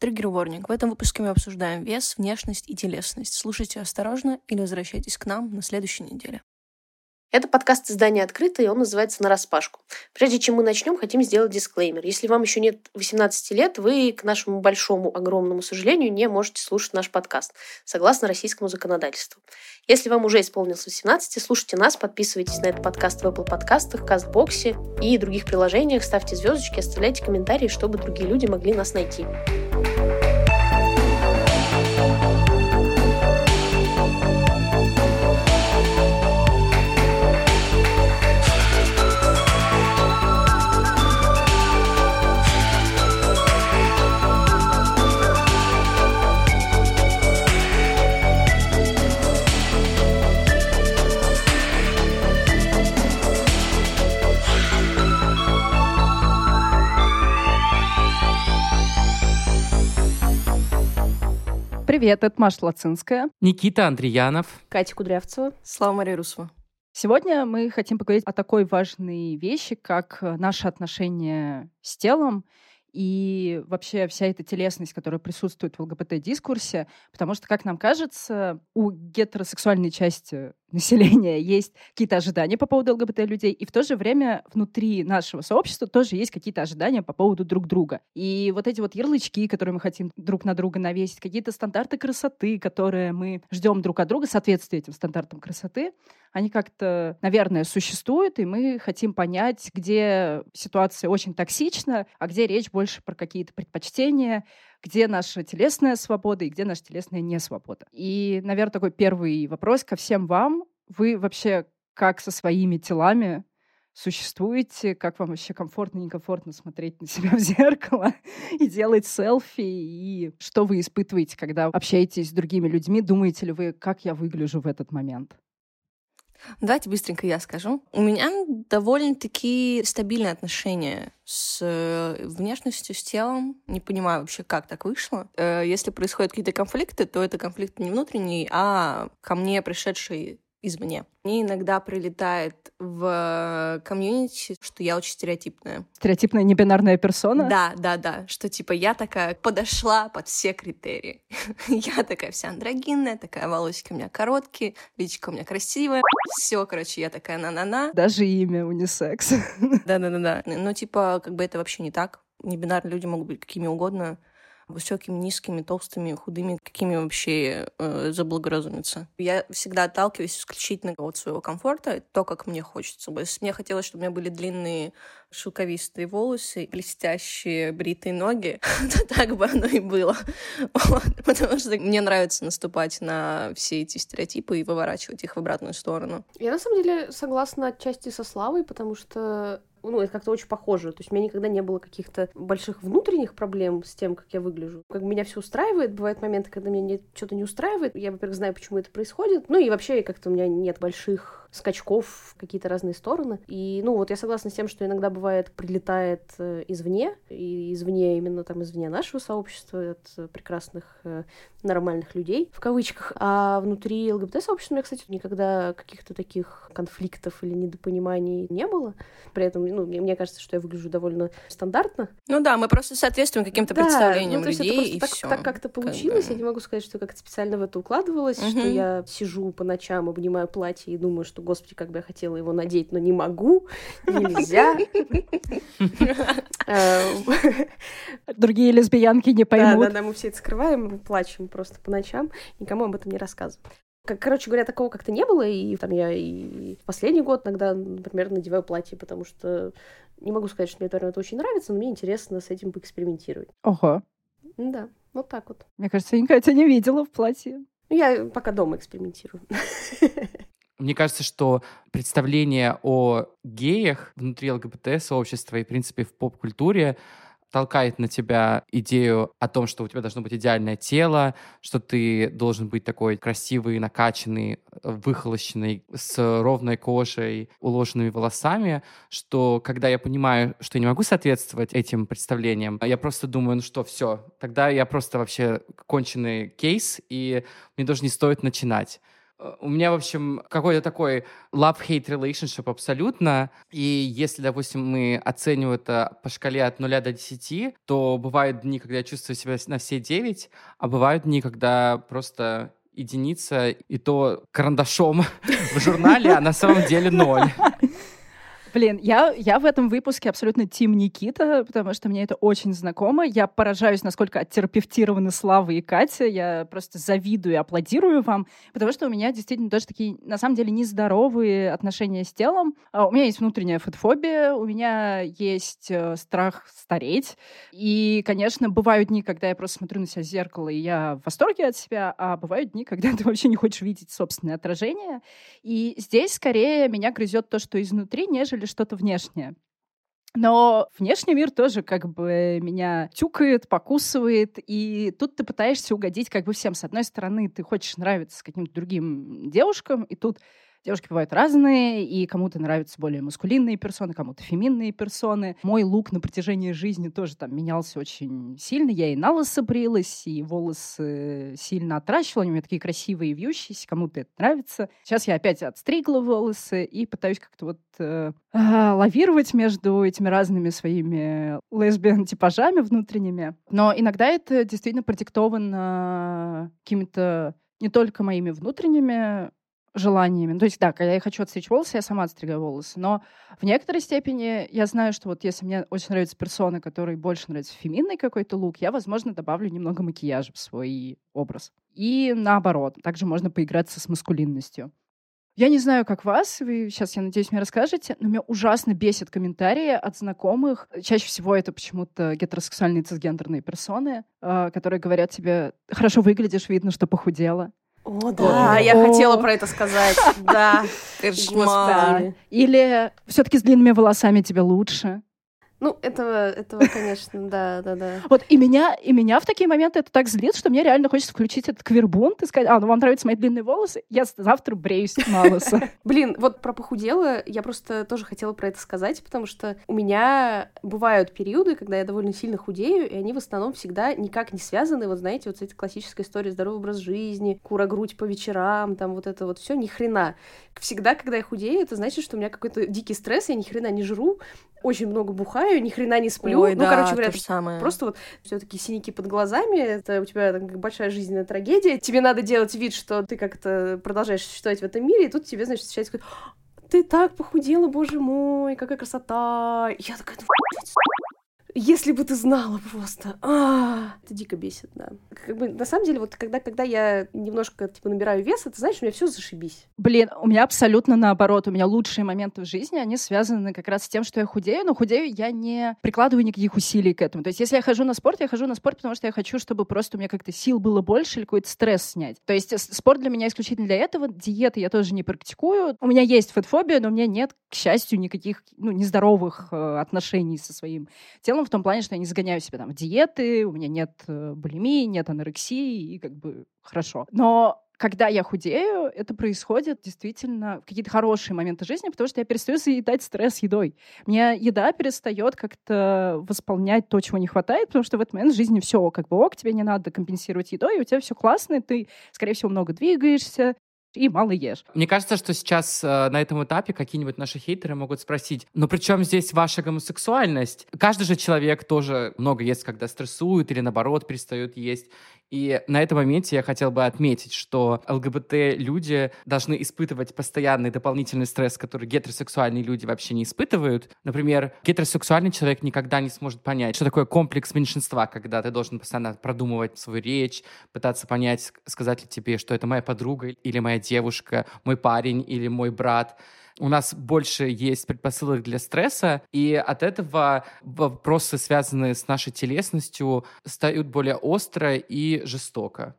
Триггер-ворнинг. В этом выпуске мы обсуждаем вес, внешность и телесность. Слушайте осторожно или возвращайтесь к нам на следующей неделе. Это подкаст издания «Открыто», и он называется «Нараспашку». Прежде чем мы начнем, хотим сделать дисклеймер. Если вам еще нет 18 лет, вы, к нашему большому, огромному сожалению, не можете слушать наш подкаст, согласно российскому законодательству. Если вам уже исполнилось 18, слушайте нас, подписывайтесь на этот подкаст в Apple подкастах, Кастбоксе и других приложениях, ставьте звездочки, оставляйте комментарии, чтобы другие люди могли нас найти. Привет, это Маша Лацинская. Никита Андреянов. Катя Кудрявцева. Слава Мария Русова. Сегодня мы хотим поговорить о такой важной вещи, как наши отношения с телом и вообще вся эта телесность, которая присутствует в ЛГБТ-дискурсе, потому что, как нам кажется, у гетеросексуальной части населения есть какие-то ожидания по поводу ЛГБТ-людей, и в то же время внутри нашего сообщества тоже есть какие-то ожидания по поводу друг друга. И вот эти вот ярлычки, которые мы хотим друг на друга навесить, какие-то стандарты красоты, которые мы ждем друг от друга, соответствие этим стандартам красоты, они как-то, наверное, существуют, и мы хотим понять, где ситуация очень токсична, а где речь больше про какие-то предпочтения, где наша телесная свобода и где наша телесная несвобода. И, наверное, такой первый вопрос ко всем вам. Вы вообще как со своими телами существуете, как вам вообще комфортно, некомфортно смотреть на себя в зеркало и делать селфи, и что вы испытываете, когда общаетесь с другими людьми, думаете ли вы, как я выгляжу в этот момент? Давайте быстренько я скажу. У меня довольно-таки стабильные отношения с э, внешностью, с телом. Не понимаю вообще, как так вышло. Э, если происходят какие-то конфликты, то это конфликт не внутренний, а ко мне пришедший извне. Мне иногда прилетает в комьюнити, что я очень стереотипная. Стереотипная небинарная персона? Да, да, да. Что типа я такая подошла под все критерии. я такая вся андрогинная, такая волосики у меня короткие, личико у меня красивое. Все, короче, я такая на-на-на. Даже имя унисекс. Да-да-да. Ну, типа, как бы это вообще не так. Небинарные люди могут быть какими угодно высокими, низкими, толстыми, худыми, какими вообще э, заблагоразумится. Я всегда отталкиваюсь исключительно от своего комфорта, то, как мне хочется. Если мне хотелось, чтобы у меня были длинные шелковистые волосы, блестящие бритые ноги, то так бы оно и было. Потому что мне нравится наступать на все эти стереотипы и выворачивать их в обратную сторону. Я на самом деле согласна отчасти со Славой, потому что ну, это как-то очень похоже. То есть у меня никогда не было каких-то больших внутренних проблем с тем, как я выгляжу. Как меня все устраивает. Бывают моменты, когда меня что-то не устраивает. Я, во-первых, знаю, почему это происходит. Ну и вообще как-то у меня нет больших скачков в какие-то разные стороны. И, ну, вот я согласна с тем, что иногда бывает прилетает э, извне, и извне именно там извне нашего сообщества, от прекрасных э, нормальных людей, в кавычках. А внутри ЛГБТ-сообщества у меня, кстати, никогда каких-то таких конфликтов или недопониманий не было. При этом, ну, мне кажется, что я выгляжу довольно стандартно. Ну да, мы просто соответствуем каким-то да, представлениям ну, то есть людей, это и так, так как-то получилось. Как бы... Я не могу сказать, что как-то специально в это укладывалось, угу. что я сижу по ночам, обнимаю платье и думаю, что, господи, как бы я хотела его надеть, но не могу, нельзя. Эм. Другие лесбиянки не поймут. Да, да, да, мы все это скрываем, плачем просто по ночам, никому об этом не рассказываем. Короче говоря, такого как-то не было, и там я и последний год иногда, например, надеваю платье, потому что не могу сказать, что мне, наверное, это очень нравится, но мне интересно с этим поэкспериментировать. Ого. Да, вот так вот. Мне кажется, я никогда тебя не видела в платье. Я пока дома экспериментирую. Мне кажется, что представление о геях внутри ЛГБТ-сообщества и, в принципе, в поп-культуре толкает на тебя идею о том, что у тебя должно быть идеальное тело, что ты должен быть такой красивый, накачанный, выхолощенный, с ровной кожей, уложенными волосами, что когда я понимаю, что я не могу соответствовать этим представлениям, я просто думаю, ну что, все, тогда я просто вообще конченый кейс, и мне даже не стоит начинать. У меня, в общем, какой-то такой love-hate relationship абсолютно. И если, допустим, мы оцениваем это по шкале от 0 до 10, то бывают дни, когда я чувствую себя на все 9, а бывают дни, когда просто единица, и то карандашом в журнале, а на самом деле ноль. Блин, я, я в этом выпуске абсолютно Тим Никита, потому что мне это очень знакомо. Я поражаюсь, насколько оттерапевтированы Слава и Катя. Я просто завидую и аплодирую вам, потому что у меня действительно тоже такие, на самом деле, нездоровые отношения с телом. А у меня есть внутренняя фотофобия, у меня есть э, страх стареть. И, конечно, бывают дни, когда я просто смотрю на себя в зеркало, и я в восторге от себя, а бывают дни, когда ты вообще не хочешь видеть собственное отражение. И здесь скорее меня грызет то, что изнутри, нежели или что-то внешнее. Но внешний мир тоже как бы меня тюкает, покусывает, и тут ты пытаешься угодить как бы всем. С одной стороны, ты хочешь нравиться каким-то другим девушкам, и тут Девушки бывают разные, и кому-то нравятся более маскулинные персоны, кому-то феминные персоны. Мой лук на протяжении жизни тоже там менялся очень сильно. Я и на лысо брилась, и волосы сильно отращивала. Они у меня такие красивые, вьющиеся, кому-то это нравится. Сейчас я опять отстригла волосы и пытаюсь как-то вот э, а, лавировать между этими разными своими лесбиян-типажами внутренними. Но иногда это действительно продиктовано какими-то не только моими внутренними желаниями. То есть, да, когда я хочу отстричь волосы, я сама отстригаю волосы. Но в некоторой степени я знаю, что вот если мне очень нравится персона, которой больше нравится феминный какой-то лук, я, возможно, добавлю немного макияжа в свой образ. И наоборот. Также можно поиграться с маскулинностью. Я не знаю, как вас, вы сейчас, я надеюсь, мне расскажете, но меня ужасно бесит комментарии от знакомых. Чаще всего это почему-то гетеросексуальные цисгендерные персоны, а, которые говорят тебе, хорошо выглядишь, видно, что похудела. О, да, я О. хотела про это сказать. Да, кошмар. Или все-таки с длинными волосами тебе лучше. Ну, этого, этого, конечно, да, да, да. Вот и меня, и меня в такие моменты это так злит, что мне реально хочется включить этот квирбунт и сказать, а, ну вам нравятся мои длинные волосы? Я завтра бреюсь на лысо. Блин, вот про похудела я просто тоже хотела про это сказать, потому что у меня бывают периоды, когда я довольно сильно худею, и они в основном всегда никак не связаны, вот знаете, вот с этой классической историей здоровый образ жизни, кура грудь по вечерам, там вот это вот все ни хрена. Всегда, когда я худею, это значит, что у меня какой-то дикий стресс, я ни хрена не жру, очень много бухаю, ни хрена не сплю. Ой, ну, да, короче говоря, самое. просто вот все-таки синяки под глазами, это у тебя так, большая жизненная трагедия. Тебе надо делать вид, что ты как-то продолжаешь существовать в этом мире, и тут тебе, значит, встречается ты так похудела, боже мой, какая красота. Я такая, если бы ты знала просто. А, это дико бесит, да. Как бы, на самом деле, вот когда, когда я немножко, типа, набираю вес, ты знаешь, у меня все зашибись. Блин, у меня абсолютно наоборот. У меня лучшие моменты в жизни, они связаны как раз с тем, что я худею, но худею я не прикладываю никаких усилий к этому. То есть, если я хожу на спорт, я хожу на спорт, потому что я хочу, чтобы просто у меня как-то сил было больше или какой-то стресс снять. То есть, спорт для меня исключительно для этого. Диеты я тоже не практикую. У меня есть фэтфобия, но у меня нет, к счастью, никаких, ну, нездоровых э, отношений со своим телом в том плане, что я не загоняю себя там в диеты, у меня нет э, булимии, нет анорексии, и как бы хорошо. Но когда я худею, это происходит действительно в какие-то хорошие моменты жизни, потому что я перестаю заедать стресс едой. Мне еда перестает как-то восполнять то, чего не хватает, потому что в этот момент в жизни все как бы ок, тебе не надо компенсировать едой, и у тебя все классно, и ты, скорее всего, много двигаешься, и мало ешь. Мне кажется, что сейчас э, на этом этапе какие-нибудь наши хейтеры могут спросить, ну при чем здесь ваша гомосексуальность? Каждый же человек тоже много ест, когда стрессует или наоборот перестает есть. И на этом моменте я хотел бы отметить, что ЛГБТ-люди должны испытывать постоянный дополнительный стресс, который гетеросексуальные люди вообще не испытывают. Например, гетеросексуальный человек никогда не сможет понять, что такое комплекс меньшинства, когда ты должен постоянно продумывать свою речь, пытаться понять, сказать ли тебе, что это моя подруга или моя девушка, мой парень или мой брат у нас больше есть предпосылок для стресса, и от этого вопросы, связанные с нашей телесностью, стают более остро и жестоко.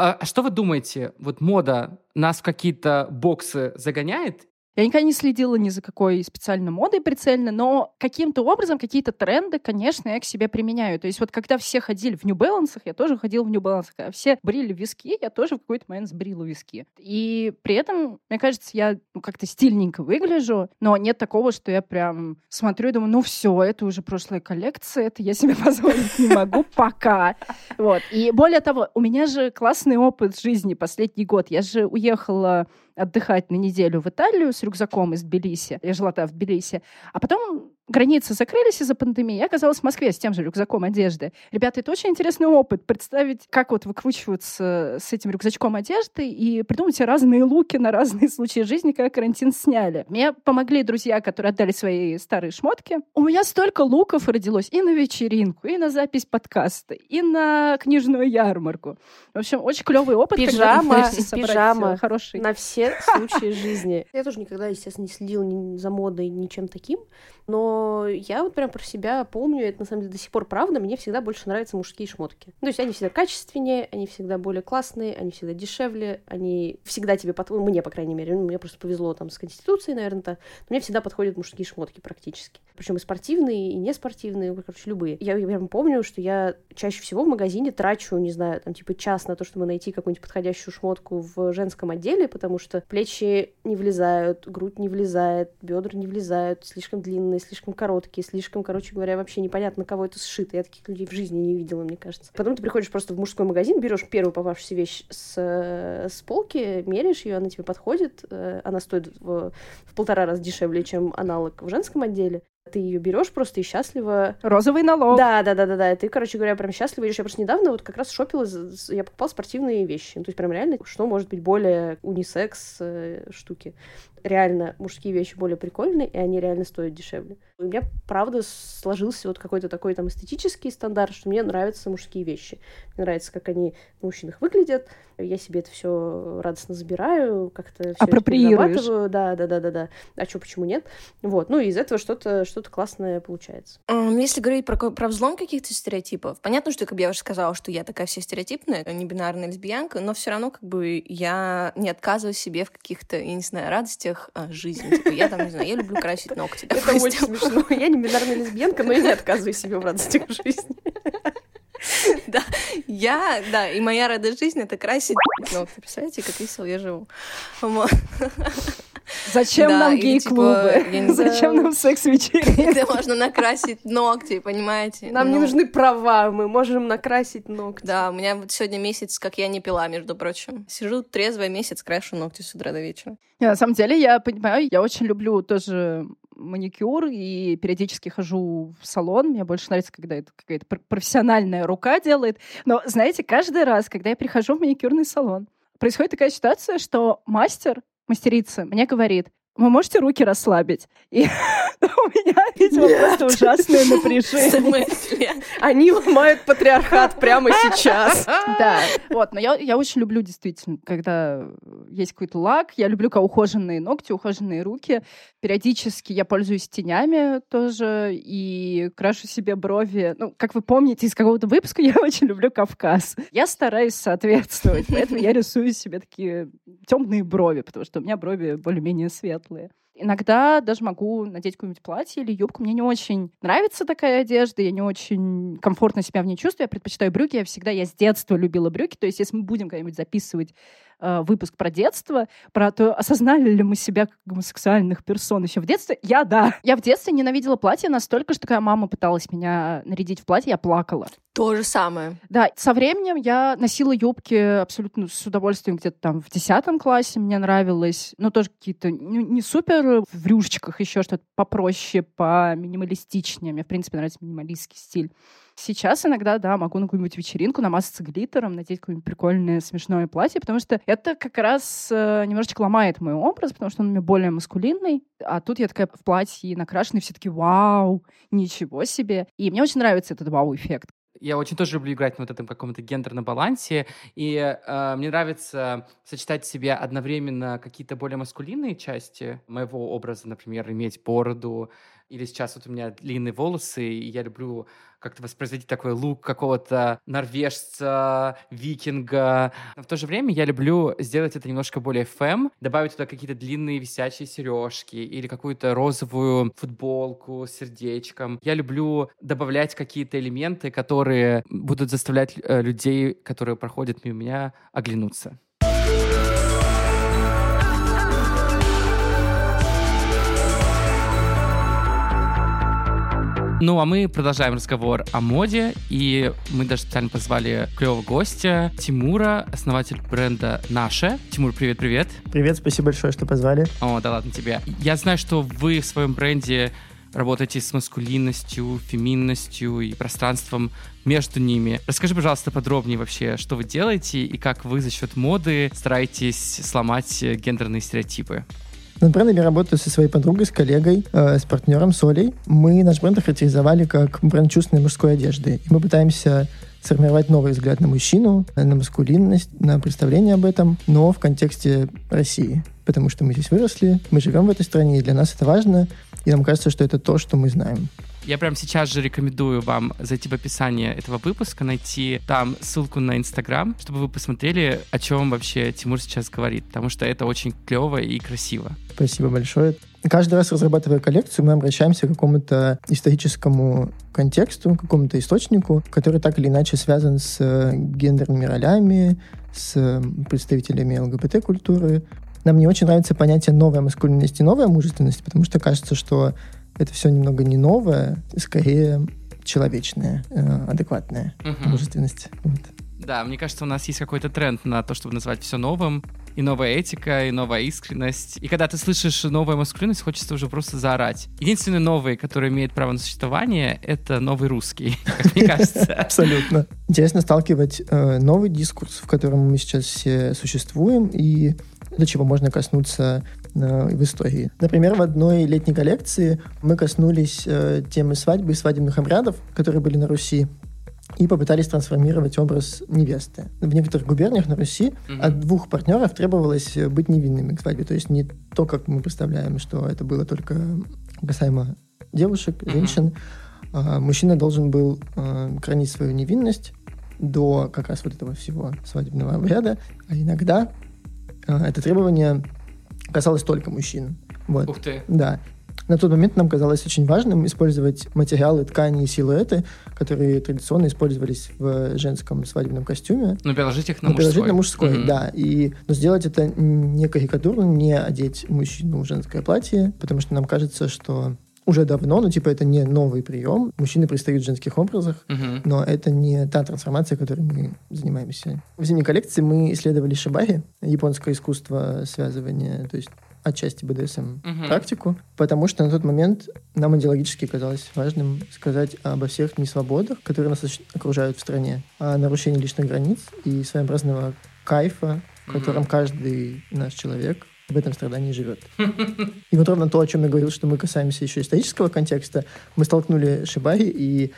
А что вы думаете? Вот мода нас в какие-то боксы загоняет Я никогда не следила ни за какой специальной модой прицельно, но каким-то образом какие-то тренды, конечно, я к себе применяю. То есть вот когда все ходили в New Balance, я тоже ходила в New Balance. Когда все брили виски, я тоже в какой-то момент сбрила виски. И при этом, мне кажется, я ну, как-то стильненько выгляжу, но нет такого, что я прям смотрю и думаю, ну все, это уже прошлая коллекция, это я себе позволить не могу пока. Вот. И более того, у меня же классный опыт жизни последний год. Я же уехала отдыхать на неделю в Италию с рюкзаком из Тбилиси. Я жила там в Тбилиси. А потом границы закрылись из-за пандемии, я оказалась в Москве с тем же рюкзаком одежды. Ребята, это очень интересный опыт. Представить, как вот выкручиваться с этим рюкзачком одежды и придумать разные луки на разные случаи жизни, как карантин сняли. Мне помогли друзья, которые отдали свои старые шмотки. У меня столько луков родилось и на вечеринку, и на запись подкаста, и на книжную ярмарку. В общем, очень клевый опыт. Пижама, пижама хороший. на все случаи жизни. Я тоже никогда, естественно, не следила ни за модой, ничем таким. Но я вот прям про себя помню, это на самом деле до сих пор правда, мне всегда больше нравятся мужские шмотки. То есть они всегда качественнее, они всегда более классные, они всегда дешевле, они всегда тебе подходят, мне, по крайней мере, ну, мне просто повезло там с конституцией, наверное, то, мне всегда подходят мужские шмотки практически. Причем и спортивные, и неспортивные, короче, любые. Я, я прям помню, что я чаще всего в магазине трачу, не знаю, там типа час на то, чтобы найти какую-нибудь подходящую шмотку в женском отделе, потому что плечи не влезают, грудь не влезает, бедра не влезают, слишком длинные длинные, слишком короткие, слишком, короче говоря, вообще непонятно, кого это сшито. Я таких людей в жизни не видела, мне кажется. Потом ты приходишь просто в мужской магазин, берешь первую попавшуюся вещь с, э, с полки, меряешь ее, она тебе подходит, э, она стоит в, в полтора раза дешевле, чем аналог в женском отделе. Ты ее берешь просто и счастливо. Розовый налог. Да, да, да, да, да. ты, короче говоря, прям счастлива идешь. Я просто недавно вот как раз шопила, я покупала спортивные вещи. Ну, то есть прям реально, что может быть более унисекс э, штуки реально мужские вещи более прикольные, и они реально стоят дешевле. У меня, правда, сложился вот какой-то такой там эстетический стандарт, что мне нравятся мужские вещи. Мне нравится, как они на мужчинах выглядят. Я себе это все радостно забираю, как-то все Апроприируешь. Да, да, да, да, да. А что, почему нет? Вот. Ну, и из этого что-то что классное получается. Если говорить про, про взлом каких-то стереотипов, понятно, что, как я уже сказала, что я такая вся стереотипная, не бинарная лесбиянка, но все равно, как бы, я не отказываю себе в каких-то, я не знаю, радостях а, жизни. Типа, я там, не знаю, я люблю красить ногти. Это очень смешно я не бинарная лесбиянка, но я не отказываю себе в радостях жизни. Да, я, да, и моя радость жизни — это красить ногти. Представляете, как весело я живу. Зачем да, нам гей-клубы? Типа, Зачем нам секс-вечеринки? Можно накрасить ногти, понимаете? Нам ну. не нужны права, мы можем накрасить ногти. Да, у меня вот сегодня месяц, как я не пила, между прочим. Сижу трезвый месяц, крашу ногти с утра до вечера. На самом деле, я понимаю, я очень люблю тоже маникюр и периодически хожу в салон. Мне больше нравится, когда это какая-то профессиональная рука делает. Но, знаете, каждый раз, когда я прихожу в маникюрный салон, происходит такая ситуация, что мастер, мастерица, мне говорит, вы можете руки расслабить? И у меня, видимо, просто ужасное напряжение. Они ломают патриархат прямо сейчас. Да, вот, но я, я очень люблю действительно, когда есть какой-то лак, я люблю, когда ухоженные ногти, ухоженные руки. Периодически я пользуюсь тенями тоже и крашу себе брови. Ну, как вы помните из какого-то выпуска, я очень люблю Кавказ. Я стараюсь соответствовать, поэтому я рисую себе такие темные брови, потому что у меня брови более-менее светлые. Иногда даже могу надеть какое-нибудь платье или юбку. Мне не очень нравится такая одежда, я не очень комфортно себя в ней чувствую. Я предпочитаю брюки. Я всегда, я с детства любила брюки. То есть если мы будем когда-нибудь записывать э, выпуск про детство, про то, осознали ли мы себя как гомосексуальных персон еще в детстве, я да. Я в детстве ненавидела платье настолько, что когда мама пыталась меня нарядить в платье, я плакала. То же самое. Да, со временем я носила юбки абсолютно с удовольствием где-то там в десятом классе, мне нравилось, но тоже какие-то не, не супер в рюшечках, еще что-то попроще, по минималистичнее. Мне, в принципе, нравится минималистский стиль. Сейчас иногда, да, могу на какую-нибудь вечеринку намазаться глиттером, надеть какое-нибудь прикольное смешное платье, потому что это как раз э, немножечко ломает мой образ, потому что он у меня более маскулинный. А тут я такая в платье накрашенной, все таки вау, ничего себе. И мне очень нравится этот вау-эффект. Я очень тоже люблю играть на вот этом каком-то гендерном балансе, и э, мне нравится сочетать в себе одновременно какие-то более маскулинные части моего образа, например, иметь бороду, или сейчас вот у меня длинные волосы, и я люблю как-то воспроизводить такой лук какого-то норвежца, викинга. Но в то же время я люблю сделать это немножко более фэм, добавить туда какие-то длинные висячие сережки или какую-то розовую футболку с сердечком. Я люблю добавлять какие-то элементы, которые будут заставлять э, людей, которые проходят мимо меня, оглянуться. Ну, а мы продолжаем разговор о моде, и мы даже специально позвали клевого гостя Тимура, основатель бренда «Наше». Тимур, привет-привет. Привет, спасибо большое, что позвали. О, да ладно тебе. Я знаю, что вы в своем бренде работаете с маскулинностью, феминностью и пространством между ними. Расскажи, пожалуйста, подробнее вообще, что вы делаете и как вы за счет моды стараетесь сломать гендерные стереотипы. Над брендом я работаю со своей подругой, с коллегой, э, с партнером, с Олей. Мы наш бренд охарактеризовали как бренд чувственной мужской одежды. И мы пытаемся сформировать новый взгляд на мужчину, на маскулинность, на представление об этом, но в контексте России. Потому что мы здесь выросли, мы живем в этой стране, и для нас это важно, и нам кажется, что это то, что мы знаем. Я прямо сейчас же рекомендую вам зайти в описание этого выпуска, найти там ссылку на Инстаграм, чтобы вы посмотрели, о чем вообще Тимур сейчас говорит, потому что это очень клево и красиво. Спасибо большое. Каждый раз, разрабатывая коллекцию, мы обращаемся к какому-то историческому контексту, к какому-то источнику, который так или иначе связан с э, гендерными ролями, с представителями ЛГБТ-культуры. Нам не очень нравится понятие новая маскулинность и новая мужественность, потому что кажется, что это все немного не новое, скорее человечное, э, адекватная угу. мужественность. Вот. Да, мне кажется, у нас есть какой-то тренд на то, чтобы называть все новым, и новая этика, и новая искренность. И когда ты слышишь новая маскулинность, хочется уже просто заорать. Единственный новый, который имеет право на существование, это новый русский, как мне кажется. Абсолютно. Интересно сталкивать э, новый дискурс, в котором мы сейчас все существуем, и до чего можно коснуться в истории. Например, в одной летней коллекции мы коснулись э, темы свадьбы и свадебных обрядов, которые были на Руси и попытались трансформировать образ невесты. В некоторых губерниях на Руси mm-hmm. от двух партнеров требовалось быть невинными к свадьбе. То есть не то, как мы представляем, что это было только касаемо девушек, женщин. Mm-hmm. А, мужчина должен был а, хранить свою невинность до как раз вот этого всего свадебного обряда. А иногда а, это требование касалось только мужчин. Вот. Ух ты. Да. На тот момент нам казалось очень важным использовать материалы, ткани и силуэты, которые традиционно использовались в женском свадебном костюме. Но переложить их на но мужской. Переложить на мужской, mm-hmm. да. И, но сделать это не карикатурно, не одеть мужчину в женское платье, потому что нам кажется, что уже давно, ну, типа, это не новый прием. Мужчины предстают в женских образах, uh-huh. но это не та трансформация, которой мы занимаемся. В зимней коллекции мы исследовали шибари, японское искусство связывания, то есть отчасти БДСМ uh-huh. практику, потому что на тот момент нам идеологически казалось важным сказать обо всех несвободах, которые нас окружают в стране, о нарушении личных границ и своеобразного кайфа, в котором uh-huh. каждый наш человек в этом страдании живет. И вот ровно то, о чем я говорил, что мы касаемся еще исторического контекста, мы столкнули шибари и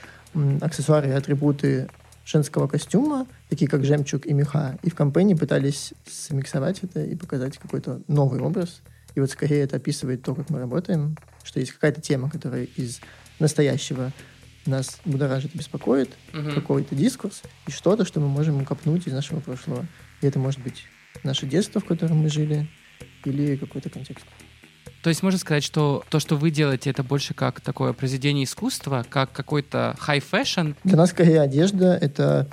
аксессуары и атрибуты женского костюма, такие как жемчуг и меха, и в компании пытались смиксовать это и показать какой-то новый образ. И вот скорее это описывает то, как мы работаем, что есть какая-то тема, которая из настоящего нас будоражит, беспокоит, угу. какой-то дискурс, и что-то, что мы можем копнуть из нашего прошлого. И это может быть наше детство, в котором мы жили, или какой-то контекст. То есть можно сказать, что то, что вы делаете, это больше как такое произведение искусства, как какой-то high fashion? Для нас скорее одежда — это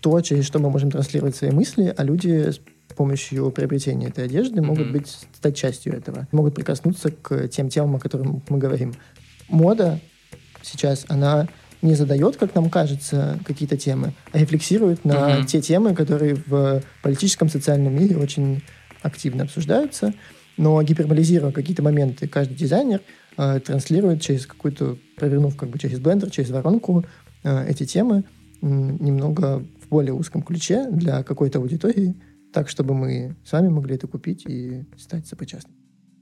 то, через что мы можем транслировать свои мысли, а люди с помощью приобретения этой одежды могут mm-hmm. быть стать частью этого, могут прикоснуться к тем темам, о которых мы говорим. Мода сейчас, она не задает, как нам кажется, какие-то темы, а рефлексирует на mm-hmm. те темы, которые в политическом, социальном мире очень активно обсуждаются, но гиперболизируя какие-то моменты, каждый дизайнер э, транслирует через какую-то, провернув как бы через блендер, через воронку э, эти темы э, немного в более узком ключе для какой-то аудитории, так, чтобы мы сами могли это купить и стать сопричастными.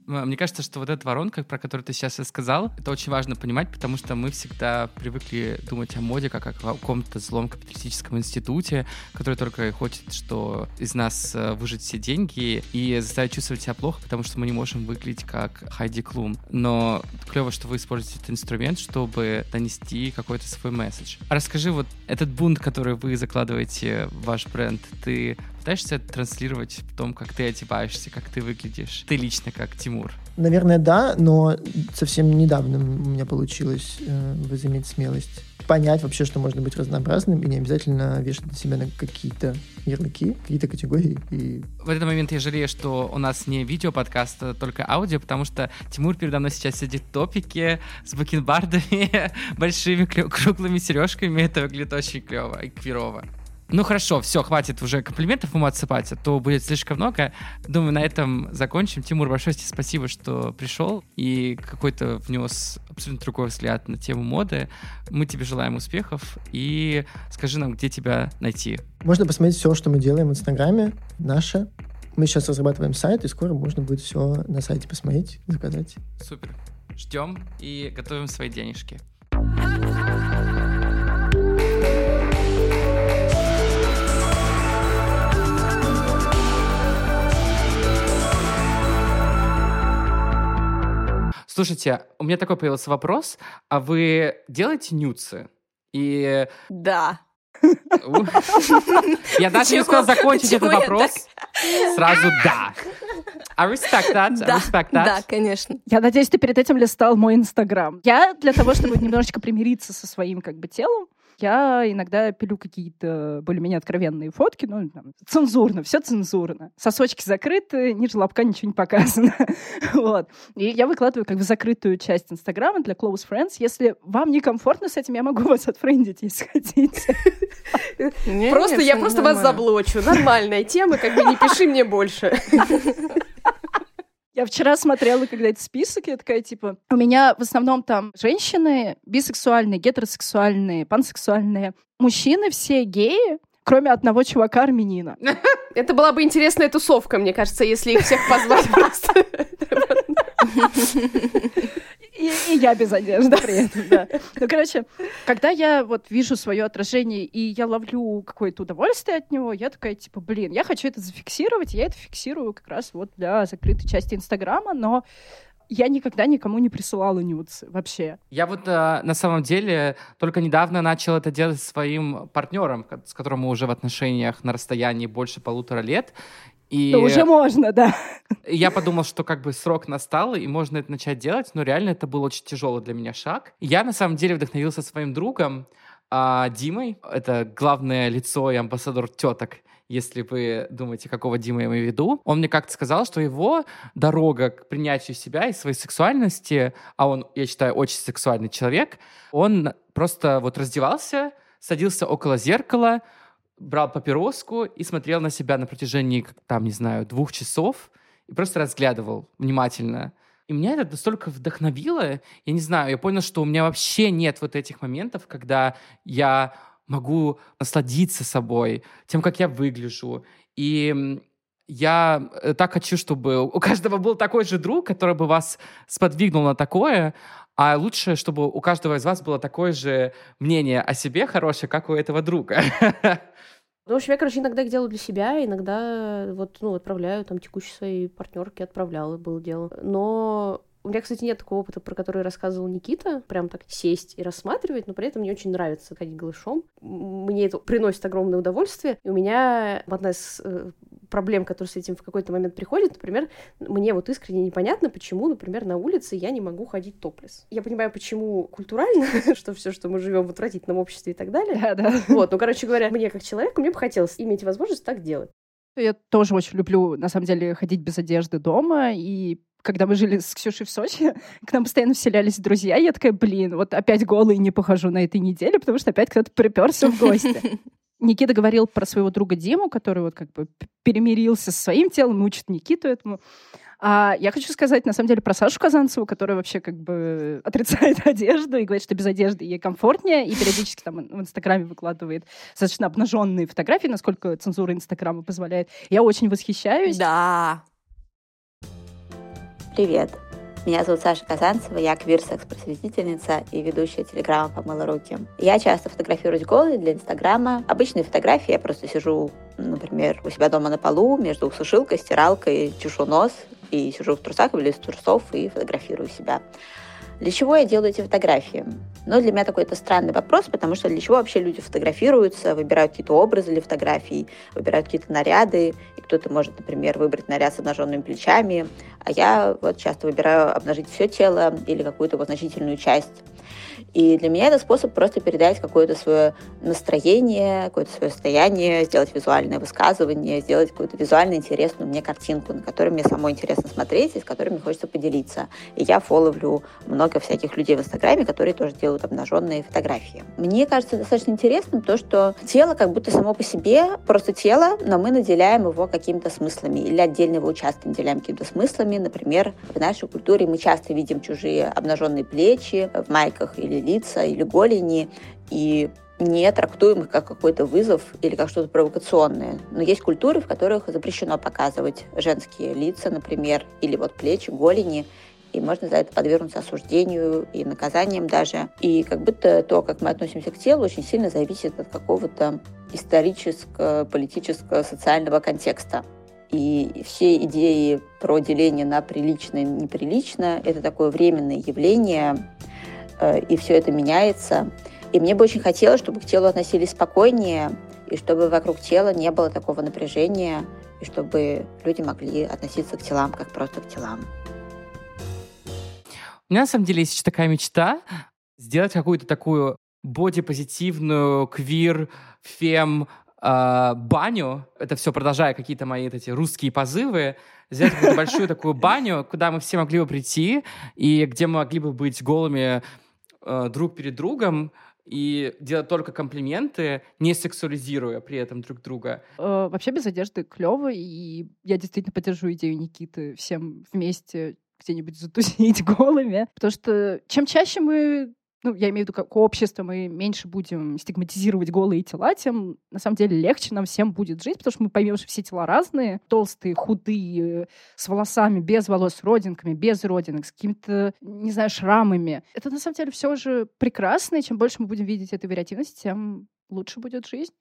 Мне кажется, что вот эта воронка, про которую ты сейчас и сказал, это очень важно понимать, потому что мы всегда привыкли думать о моде как о каком-то злом капиталистическом институте, который только хочет, что из нас э, выжить все деньги и заставить чувствовать себя плохо, потому что мы не можем выглядеть как Хайди Клум. Но клево, что вы используете этот инструмент, чтобы донести какой-то свой месседж. А расскажи, вот этот бунт, который вы закладываете в ваш бренд, ты пытаешься транслировать в том, как ты одеваешься, как ты выглядишь? Ты лично как Тимур? Наверное, да, но совсем недавно у меня получилось э, возыметь смелость понять вообще, что можно быть разнообразным и не обязательно вешать на себя на какие-то ярлыки, какие-то категории. И... В этот момент я жалею, что у нас не видео-подкаст, а только аудио, потому что Тимур передо мной сейчас сидит в топике с бакенбардами, большими круглыми сережками. Это выглядит очень клево и квирово. Ну хорошо, все, хватит уже комплиментов ему отсыпать, а то будет слишком много. Думаю, на этом закончим. Тимур, большое тебе спасибо, что пришел и какой-то внес абсолютно другой взгляд на тему моды. Мы тебе желаем успехов и скажи нам, где тебя найти. Можно посмотреть все, что мы делаем в Инстаграме, наше. Мы сейчас разрабатываем сайт, и скоро можно будет все на сайте посмотреть, заказать. Супер. Ждем и готовим свои денежки. Слушайте, у меня такой появился вопрос. А вы делаете нюцы? И... Да. Я даже не успел закончить этот вопрос. Сразу да. I respect that. I respect that. Да, конечно. Я надеюсь, ты перед этим листал мой инстаграм. Я для того, чтобы немножечко примириться со своим как бы телом, я иногда пилю какие-то более-менее откровенные фотки, ну, там, цензурно, все цензурно. Сосочки закрыты, ниже лобка ничего не показано. вот. И я выкладываю как бы закрытую часть Инстаграма для close friends. Если вам некомфортно с этим, я могу вас отфрендить, если хотите. Просто я просто вас заблочу. Нормальная тема, как бы не пиши мне больше. Я вчера смотрела, когда этот список, я такая, типа, у меня в основном там женщины бисексуальные, гетеросексуальные, пансексуальные. Мужчины все геи, кроме одного чувака армянина. Это была бы интересная тусовка, мне кажется, если их всех позвать просто. И, и я без одежды при этом, да. Ну, короче, когда я вот вижу свое отражение, и я ловлю какое-то удовольствие от него, я такая, типа, блин, я хочу это зафиксировать, я это фиксирую как раз вот для закрытой части Инстаграма, но я никогда никому не присылала нюцы вообще. Я вот э, на самом деле только недавно начал это делать своим партнером, с которым мы уже в отношениях на расстоянии больше полутора лет. И да уже можно, да. Я подумал, что как бы срок настал, и можно это начать делать, но реально это был очень тяжелый для меня шаг. Я на самом деле вдохновился своим другом, а, Димой. Это главное лицо и амбассадор теток если вы думаете, какого Дима я имею в виду. Он мне как-то сказал, что его дорога к принятию себя и своей сексуальности, а он, я считаю, очень сексуальный человек, он просто вот раздевался, садился около зеркала, брал папироску и смотрел на себя на протяжении, там, не знаю, двух часов и просто разглядывал внимательно. И меня это настолько вдохновило, я не знаю, я понял, что у меня вообще нет вот этих моментов, когда я могу насладиться собой, тем, как я выгляжу. И я э, так хочу, чтобы у каждого был такой же друг, который бы вас сподвигнул на такое, а лучше, чтобы у каждого из вас было такое же мнение о себе хорошее, как у этого друга. Ну, в общем, я, короче, иногда их делаю для себя, иногда вот, ну, отправляю, там, текущей своей партнерке отправляла, было дело. Но у меня, кстати, нет такого опыта, про который рассказывал Никита, прям так сесть и рассматривать, но при этом мне очень нравится ходить голышом. Мне это приносит огромное удовольствие. И у меня одна из э, проблем, которые с этим в какой-то момент приходят, например, мне вот искренне непонятно, почему, например, на улице я не могу ходить топлес. Я понимаю, почему культурально, что все, что мы живем в отвратительном обществе и так далее. Да, да. Вот, ну, короче говоря, мне как человеку, мне бы хотелось иметь возможность так делать. Я тоже очень люблю, на самом деле, ходить без одежды дома. И когда мы жили с Ксюшей в Сочи, к нам постоянно вселялись друзья. Я такая, блин, вот опять голый не похожу на этой неделе, потому что опять кто-то приперся в гости. Никита говорил про своего друга Диму, который вот как бы перемирился со своим телом, учит Никиту этому. А я хочу сказать, на самом деле, про Сашу Казанцеву, которая вообще как бы отрицает одежду и говорит, что без одежды ей комфортнее, и периодически там в Инстаграме выкладывает достаточно обнаженные фотографии, насколько цензура Инстаграма позволяет. Я очень восхищаюсь. Да. Привет! Меня зовут Саша Казанцева, я квир-секс-просветительница и ведущая телеграмма «Помыла руки». Я часто фотографируюсь голой для Инстаграма. Обычные фотографии я просто сижу, например, у себя дома на полу, между сушилкой, стиралкой, чешу нос и сижу в трусах или из трусов и фотографирую себя. Для чего я делаю эти фотографии? Но для меня такой это странный вопрос, потому что для чего вообще люди фотографируются, выбирают какие-то образы для фотографий, выбирают какие-то наряды, и кто-то может, например, выбрать наряд с обнаженными плечами, а я вот часто выбираю обнажить все тело или какую-то вот значительную часть. И для меня это способ просто передать какое-то свое настроение, какое-то свое состояние, сделать визуальное высказывание, сделать какую-то визуально интересную мне картинку, на которую мне самой интересно смотреть и с которой мне хочется поделиться. И я фоловлю много всяких людей в Инстаграме, которые тоже делают обнаженные фотографии. Мне кажется достаточно интересным то, что тело как будто само по себе просто тело, но мы наделяем его какими-то смыслами или отдельного участка наделяем какими-то смыслами. Например, в нашей культуре мы часто видим чужие обнаженные плечи в майках или лица, или голени, и не трактуем их как какой-то вызов или как что-то провокационное. Но есть культуры, в которых запрещено показывать женские лица, например, или вот плечи, голени, и можно за это подвергнуться осуждению и наказаниям даже. И как будто то, как мы относимся к телу, очень сильно зависит от какого-то исторического, политического, социального контекста. И все идеи про деление на приличное и неприличное – это такое временное явление, и все это меняется. И мне бы очень хотелось, чтобы к телу относились спокойнее, и чтобы вокруг тела не было такого напряжения, и чтобы люди могли относиться к телам как просто к телам. У меня на самом деле есть еще такая мечта сделать какую-то такую бодипозитивную, квир, фем, э, баню. Это все продолжая какие-то мои эти русские позывы. Сделать какую-то большую такую баню, куда мы все могли бы прийти, и где мы могли бы быть голыми э, друг перед другом и делать только комплименты, не сексуализируя при этом друг друга. Э, вообще без одежды клево, и я действительно поддержу идею Никиты всем вместе где-нибудь затусить голыми, потому что чем чаще мы ну, я имею в виду, как общество, мы меньше будем стигматизировать голые тела, тем, на самом деле, легче нам всем будет жить, потому что мы поймем, что все тела разные, толстые, худые, с волосами, без волос, с родинками, без родинок, с какими-то, не знаю, шрамами. Это, на самом деле, все же прекрасно, и чем больше мы будем видеть этой вариативности, тем лучше будет жизнь.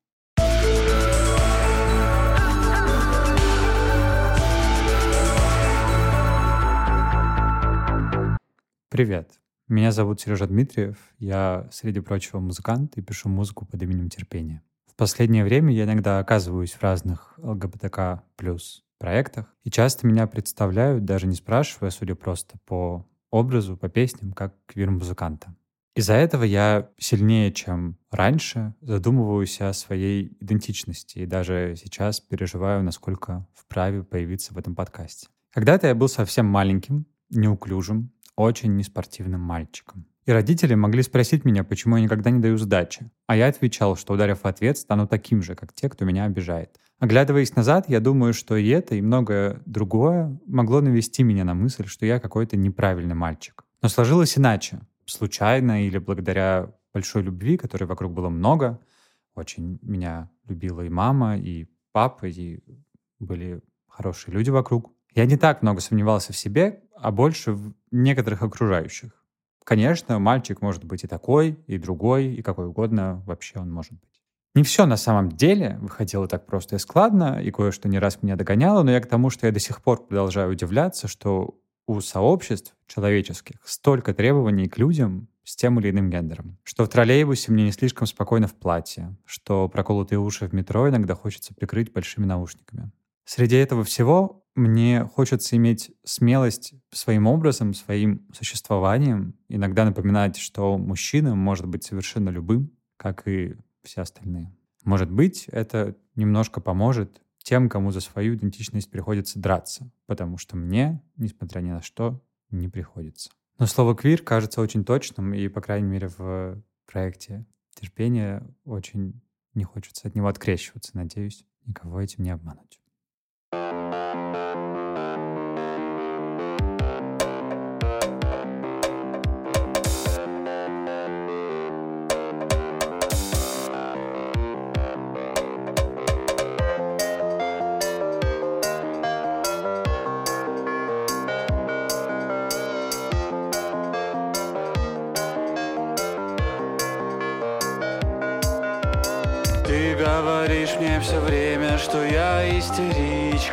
Привет. Меня зовут Сережа Дмитриев. Я, среди прочего, музыкант и пишу музыку под именем Терпения. В последнее время я иногда оказываюсь в разных ЛГБТК плюс проектах, и часто меня представляют, даже не спрашивая, судя просто по образу, по песням, как квир-музыканта. Из-за этого я сильнее, чем раньше, задумываюсь о своей идентичности и даже сейчас переживаю, насколько вправе появиться в этом подкасте. Когда-то я был совсем маленьким, неуклюжим, очень неспортивным мальчиком. И родители могли спросить меня, почему я никогда не даю сдачи. А я отвечал, что ударив в ответ, стану таким же, как те, кто меня обижает. Оглядываясь назад, я думаю, что и это, и многое другое могло навести меня на мысль, что я какой-то неправильный мальчик. Но сложилось иначе. Случайно или благодаря большой любви, которой вокруг было много. Очень меня любила и мама, и папа, и были хорошие люди вокруг. Я не так много сомневался в себе, а больше в некоторых окружающих. Конечно, мальчик может быть и такой, и другой, и какой угодно вообще он может быть. Не все на самом деле выходило так просто и складно, и кое-что не раз меня догоняло, но я к тому, что я до сих пор продолжаю удивляться, что у сообществ человеческих столько требований к людям с тем или иным гендером. Что в троллейбусе мне не слишком спокойно в платье, что проколотые уши в метро иногда хочется прикрыть большими наушниками. Среди этого всего мне хочется иметь смелость своим образом, своим существованием иногда напоминать, что мужчина может быть совершенно любым, как и все остальные. Может быть, это немножко поможет тем, кому за свою идентичность приходится драться, потому что мне, несмотря ни на что, не приходится. Но слово «квир» кажется очень точным, и, по крайней мере, в проекте «Терпение» очень не хочется от него открещиваться. Надеюсь, никого этим не обмануть. Ты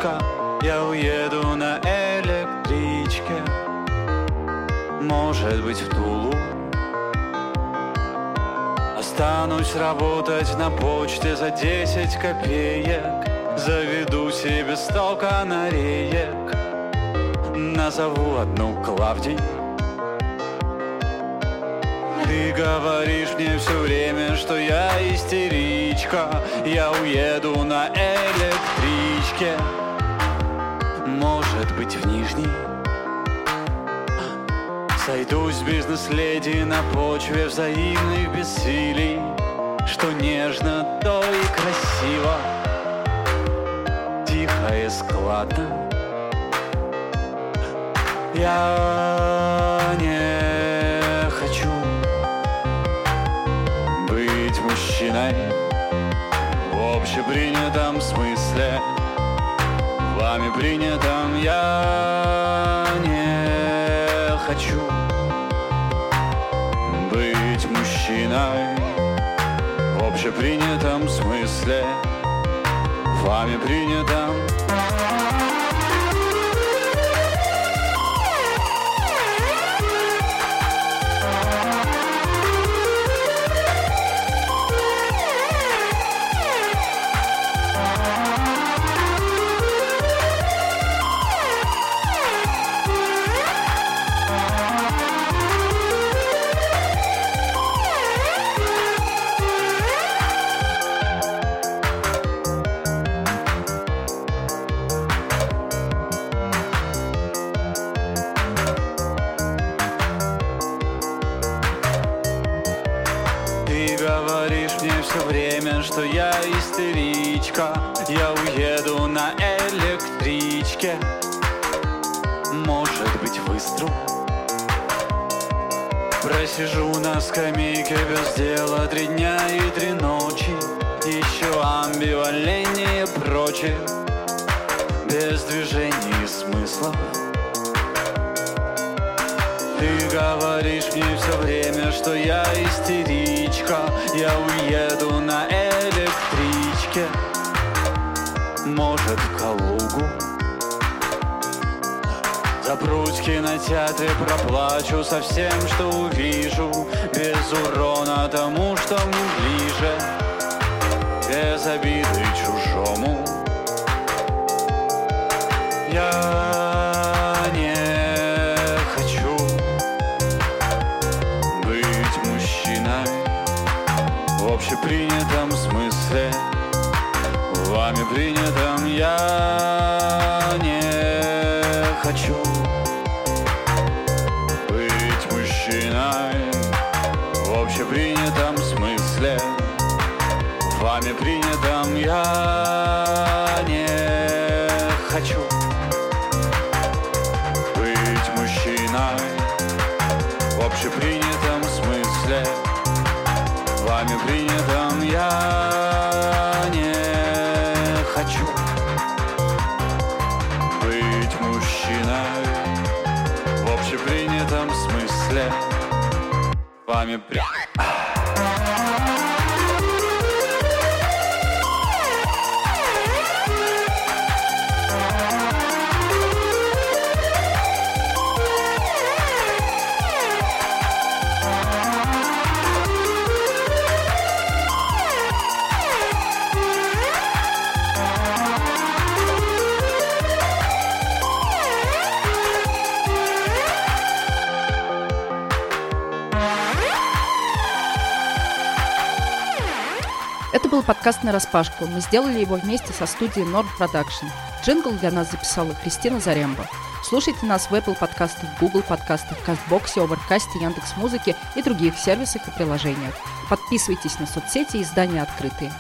истеричка Я уеду на электричке. Может быть в Тулу. Останусь работать на почте за 10 копеек. Заведу себе сто канареек. Назову одну Клавдий. Ты говоришь мне все время, что я истеричка. Я уеду на электричке быть в Нижний Сойдусь бизнес-леди на почве взаимных бессилий Что нежно, то и красиво. Тихо и складно. Я не хочу быть мужчиной В общепринятом смысле. Вами принятом я не хочу Быть мужчиной В общепринятом смысле. Вами принятом что я истеричка. Я уеду на электричке. Может быть выстрел Просижу на скамейке без дела Три дня и три ночи. Еще амбивалентнее прочих Без движений и смыслов ты говоришь мне все время, что я истеричка. Я уеду на электричке Может Калугу? Запрусь в кинотеатре, проплачу со всем, что увижу. Без урона тому, что мне ближе. Без обиды чужому. Я не хочу быть мужчиной В общепринятом смысле Вами принятом я не хочу Вами подкаст «На распашку». Мы сделали его вместе со студией Nord Production. Джингл для нас записала Кристина Заремба. Слушайте нас в Apple подкастах, Google подкастах, Castbox е, Overcast, Яндекс.Музыке и других сервисах и приложениях. Подписывайтесь на соцсети издания «Открытые».